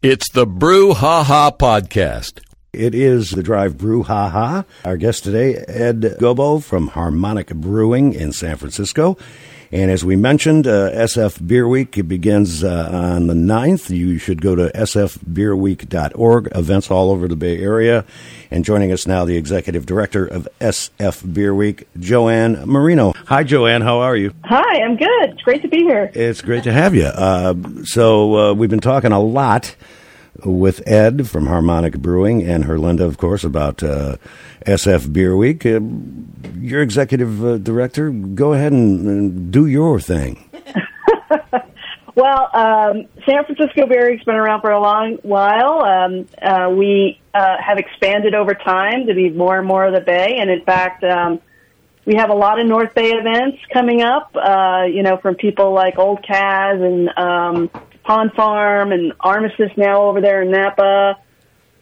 It's the Brew Ha Ha Podcast. It is the Drive Brew Ha Ha. Our guest today, Ed Gobbo from Harmonic Brewing in San Francisco. And as we mentioned, uh, SF Beer Week begins uh, on the 9th. You should go to sfbeerweek.org, events all over the Bay Area. And joining us now, the executive director of SF Beer Week, Joanne Marino. Hi, Joanne. How are you? Hi, I'm good. It's great to be here. It's great to have you. Uh, so, uh, we've been talking a lot with Ed from Harmonic Brewing and Herlinda, of course, about uh, SF Beer Week. Uh, your executive uh, director, go ahead and, and do your thing. well, um, San Francisco Beer Week's been around for a long while. Um, uh, we uh, have expanded over time to be more and more of the Bay, and in fact, um, we have a lot of North Bay events coming up. Uh, you know, from people like Old Caz and um, Pond Farm and Armistice now over there in Napa.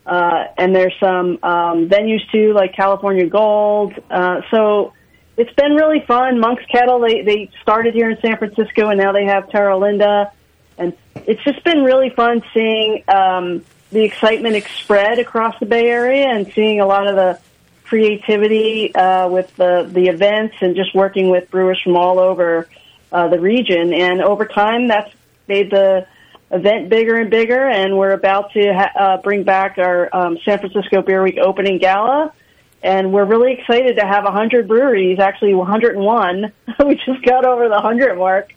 Uh, and there's some um, venues too, like California Gold. Uh, so it's been really fun. Monk's Kettle, they, they started here in San Francisco and now they have Terra Linda. And it's just been really fun seeing um, the excitement spread across the Bay Area and seeing a lot of the creativity uh, with the, the events and just working with brewers from all over uh, the region. And over time, that's made the event bigger and bigger, and we're about to ha- uh, bring back our um, San Francisco Beer Week opening gala. And we're really excited to have 100 breweries, actually 101. we just got over the 100 mark.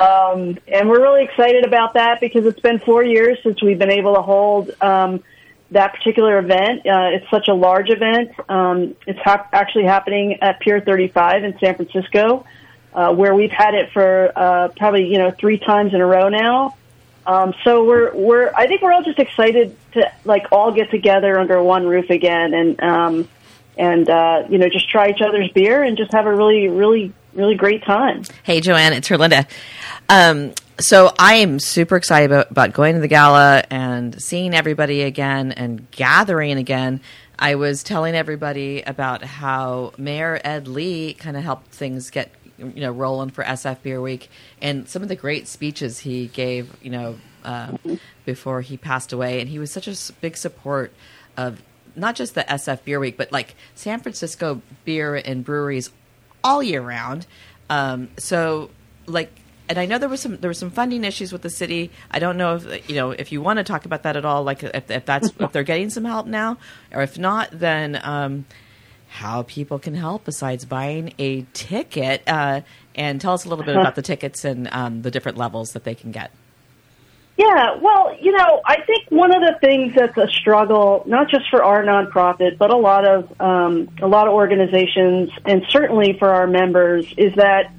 Um, and we're really excited about that because it's been four years since we've been able to hold um, that particular event. Uh, it's such a large event. Um, it's ha- actually happening at Pier 35 in San Francisco, uh, where we've had it for uh, probably, you know, three times in a row now. Um, so we're we're I think we're all just excited to like all get together under one roof again and um, and uh, you know just try each other's beer and just have a really really really great time. Hey Joanne, it's Herlinda. Um, so I am super excited about, about going to the gala and seeing everybody again and gathering again. I was telling everybody about how Mayor Ed Lee kind of helped things get you know rolling for SF Beer Week, and some of the great speeches he gave, you know, um, before he passed away, and he was such a big support of not just the SF Beer Week, but like San Francisco beer and breweries all year round. Um, so, like, and I know there was some there were some funding issues with the city. I don't know if you know if you want to talk about that at all. Like, if, if that's if they're getting some help now, or if not, then. Um, how people can help besides buying a ticket. Uh, and tell us a little bit about the tickets and um, the different levels that they can get. Yeah, well, you know, I think one of the things that's a struggle, not just for our nonprofit, but a lot of um, a lot of organizations, and certainly for our members, is that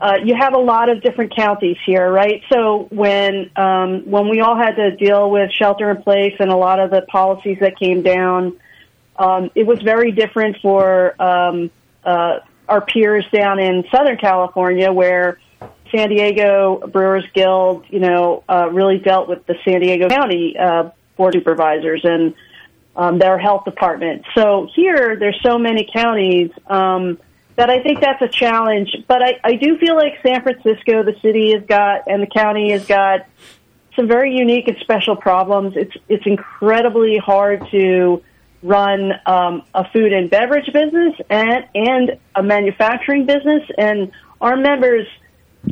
uh, you have a lot of different counties here, right? So when um, when we all had to deal with shelter in place and a lot of the policies that came down, um, it was very different for um, uh, our peers down in Southern California, where San Diego Brewers Guild, you know, uh, really dealt with the San Diego County uh, board supervisors and um, their health department. So here, there's so many counties um, that I think that's a challenge. But I, I do feel like San Francisco, the city has got, and the county has got some very unique and special problems. It's it's incredibly hard to run um, a food and beverage business and and a manufacturing business, and our members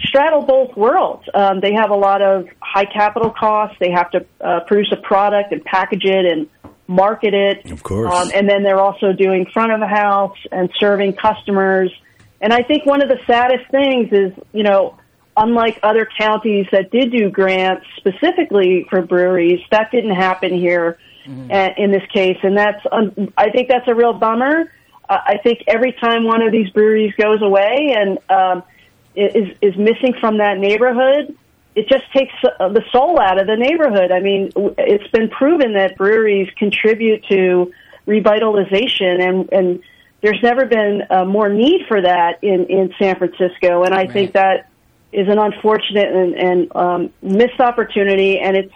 straddle both worlds. Um, they have a lot of high capital costs. They have to uh, produce a product and package it and market it. Of course. Um, and then they're also doing front of the house and serving customers. And I think one of the saddest things is, you know, unlike other counties that did do grants specifically for breweries, that didn't happen here mm-hmm. in this case. And that's, um, I think that's a real bummer. Uh, I think every time one of these breweries goes away and, um, is is missing from that neighborhood, it just takes the soul out of the neighborhood. I mean, it's been proven that breweries contribute to revitalization, and and there's never been uh, more need for that in in San Francisco. And I right. think that is an unfortunate and, and um, missed opportunity, and it's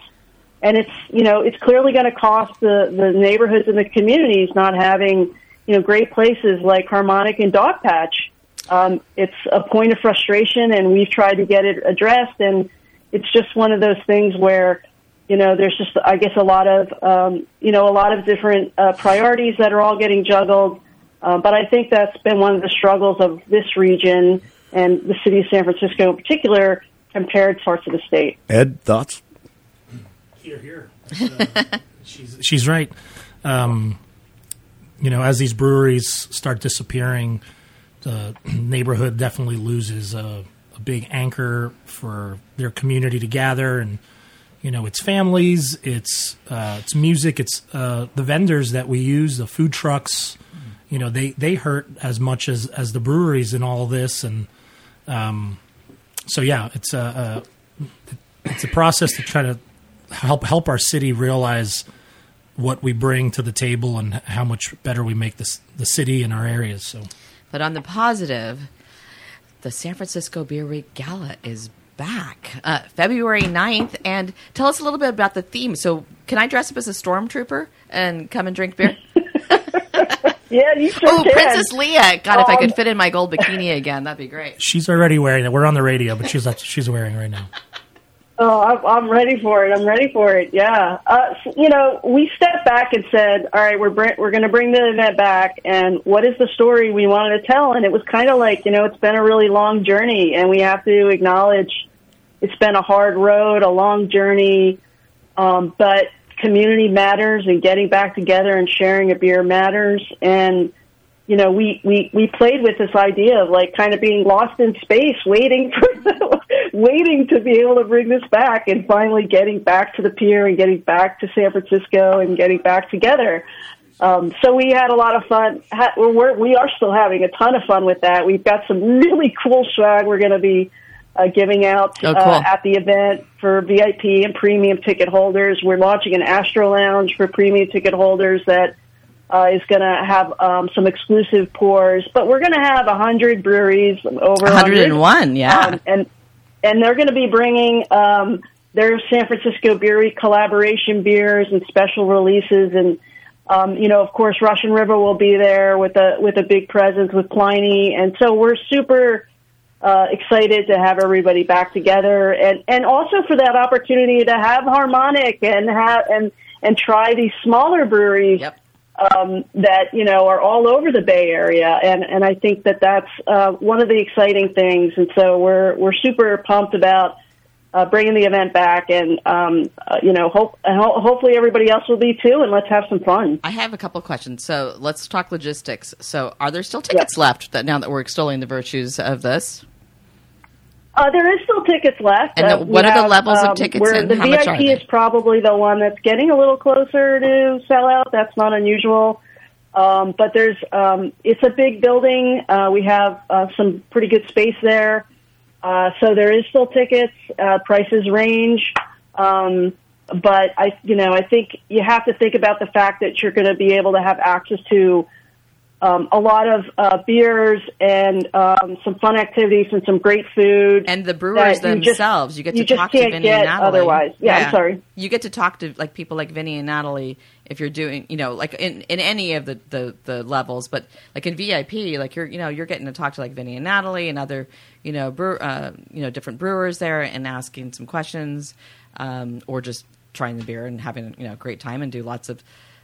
and it's you know it's clearly going to cost the the neighborhoods and the communities not having you know great places like Harmonic and Dogpatch um, it's a point of frustration, and we've tried to get it addressed. And it's just one of those things where you know, there's just, I guess, a lot of, um, you know, a lot of different uh, priorities that are all getting juggled. Uh, but I think that's been one of the struggles of this region and the city of San Francisco in particular compared to parts of the state. Ed, thoughts? Here, here. Uh, she's, she's right. Um, you know, as these breweries start disappearing, the neighborhood definitely loses a, a big anchor for their community to gather and you know it's families it's uh, it's music it's uh, the vendors that we use the food trucks you know they they hurt as much as as the breweries in all this and um, so yeah it's a, a it's a process to try to help help our city realize what we bring to the table and how much better we make this the city and our areas so But on the positive, the San Francisco Beer Week Gala is back uh, February 9th. And tell us a little bit about the theme. So, can I dress up as a stormtrooper and come and drink beer? Yeah, you sure oh, can. Princess Leia! God, if I Um, could fit in my gold bikini again, that'd be great. she's already wearing it we're on the radio but she's she's wearing it right now Oh, I'm, ready for it. I'm ready for it. Yeah. Uh, you know, we stepped back and said, all right, we're br- we're going to bring the event back, and what is the story we wanted to tell? And it was kind of like, you know, it's been a really long journey, and we have to acknowledge it's been a hard road, a long journey, um, but community matters, and getting back together and sharing a beer matters, and you know, we, we, we played with this idea of like kind of being lost in space, waiting for, waiting to be able to bring this back and finally getting back to the pier and getting back to San Francisco and getting back together. Um, so we had a lot of fun. Ha- we're, we are still having a ton of fun with that. We've got some really cool swag we're going to be uh, giving out Oh, cool. uh, at the event for VIP and premium ticket holders. We're launching an Astro Lounge for premium ticket holders that uh, is going to have um, some exclusive pours. But we're going to have a hundred breweries, over 101, yeah. um, and and they're going to be bringing um, their San Francisco Brewery collaboration beers and special releases, and um, you know, of course, Russian River will be there with a with a big presence with Pliny, and so we're super uh, excited to have everybody back together, and and also for that opportunity to have Harmonic and have and and try these smaller breweries Yep. Um, that you know are all over the Bay Area, and and I think that that's uh, one of the exciting things, and so we're we're super pumped about uh, bringing the event back, and um, uh, you know, hope ho- hopefully everybody else will be too, and let's have some fun. I have a couple of questions. So let's talk logistics. So, are there still tickets left that now that we're extolling the virtues of this? Uh, there is still tickets left. And the- what are the have, levels of um, tickets where and the how much VIP is probably the one that's getting a little closer to sell out. That's not unusual. Um, but there's um, it's a big building. Uh, we have uh, some pretty good space there. Uh, so there is still tickets. Uh, prices range. Um, but I, you know, I think you have to think about the fact that you're going to be able to have access to um, a lot of uh, beers and um, some fun activities and some great food. And the brewers you just- themselves, you get to you just talk can't to Vinny get and Natalie. otherwise. Yeah, I'm sorry. You get to talk to like people like Vinny and Natalie if you're doing, you know, like in, in any of the, the, the levels, but like in VIP, like you're, you know, you're getting to talk to like Vinny and Natalie and other, you know, brew, uh, you know, different brewers there and asking some questions, um, or just trying the beer and having, you know, a great time and do lots of,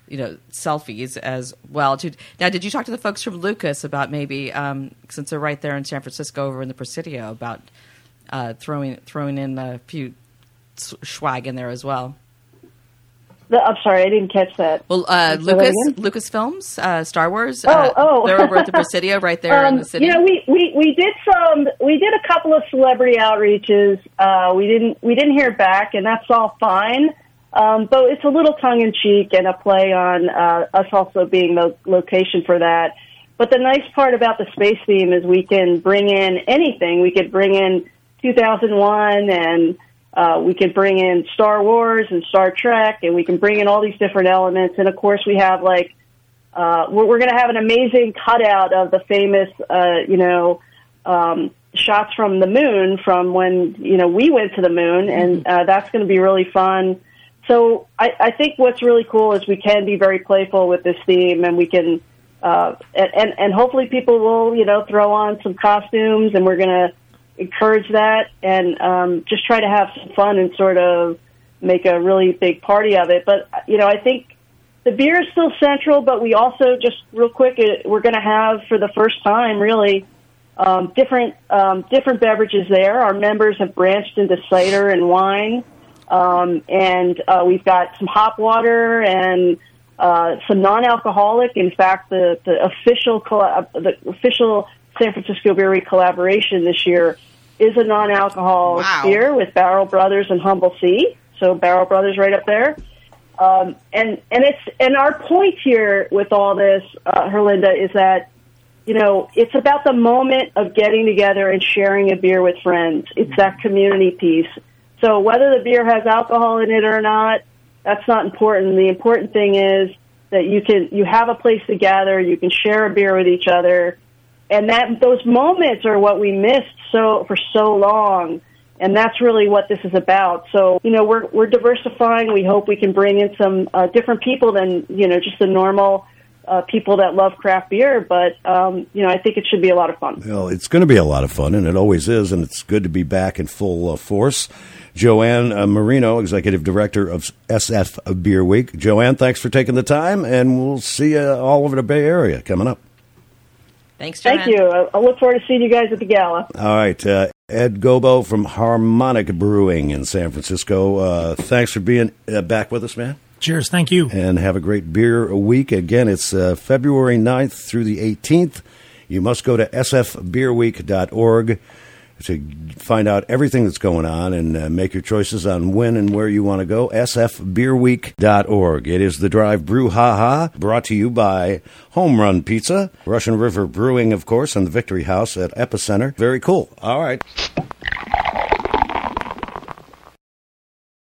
you know, selfies as well. Now, did you talk to the folks from Lucas about maybe, um, since they're right there in San Francisco over in the Presidio about uh, throwing throwing in a few swag in there as well. The- I'm sorry, I didn't catch that. Well, uh, that Lucas Films, uh, Star Wars. Oh, uh, oh. they're over at the Presidio, right there in Um, the city. You know, we, we, we did some we did a couple of celebrity outreaches. Uh, we didn't we didn't hear back, and that's all fine. Um, but it's a little tongue in cheek and a play on uh, us also being the location for that. But the nice part about the space theme is we can bring in anything. We could bring in 2001 and uh, we could bring in Star Wars and Star Trek, and we can bring in all these different elements. And of course, we have like uh, we're, we're going to have an amazing cutout of the famous, uh, you know, um, shots from the moon from when you know we went to the moon, and uh, that's going to be really fun. So I, I think what's really cool is we can be very playful with this theme, and we can, uh, and, and hopefully people will you know throw on some costumes, and we're going to encourage that, and um, just try to have some fun and sort of make a really big party of it. But you know, I think the beer is still central, but we also just real quick uh, we're going to have for the first time really um, different um, different beverages there. Our members have branched into cider and wine, um, and uh, we've got some hop water and uh, some non-alcoholic. In fact, the the official collab- the official San Francisco Beer Week collaboration this year is a non-alcoholic Wow. beer with Barrel Brothers and Humble Sea. So Barrel Brothers right up there. Um, and and it's and our point here with all this, uh, Herlinda, is that you know it's about the moment of getting together and sharing a beer with friends. It's that community piece. So whether the beer has alcohol in it or not, that's not important. The important thing is that you can you have a place to gather, you can share a beer with each other, and that those moments are what we missed so for so long and that's really what this is about. So, you know, we're we're diversifying. We hope we can bring in some uh, different people than you know just the normal uh, people that love craft beer. But um, you know, I think it should be a lot of fun. Well, it's going to be a lot of fun, and it always is, and it's good to be back in full uh, force. Joanne uh, Marino, Executive Director of SF Beer Week. Joanne, thanks for taking the time, and we'll see you all over the Bay Area coming up. Thanks, Thank you. I, I look forward to seeing you guys at the gala. All right, uh, Ed Gobbo from Harmonic Brewing in San Francisco. Uh, thanks for being uh, back with us, man. Cheers. Thank you. and have a great beer week. Again, it's uh, February 9th through the 18th. You must go to sfbeerweek.org to find out everything that's going on and uh, make your choices on when and where you want to go. sfbeerweek.org. It is the Drive Brew Ha Ha, brought to you by Home Run Pizza, Russian River Brewing, of course, and the Victory House at Epicenter. Very cool. All right.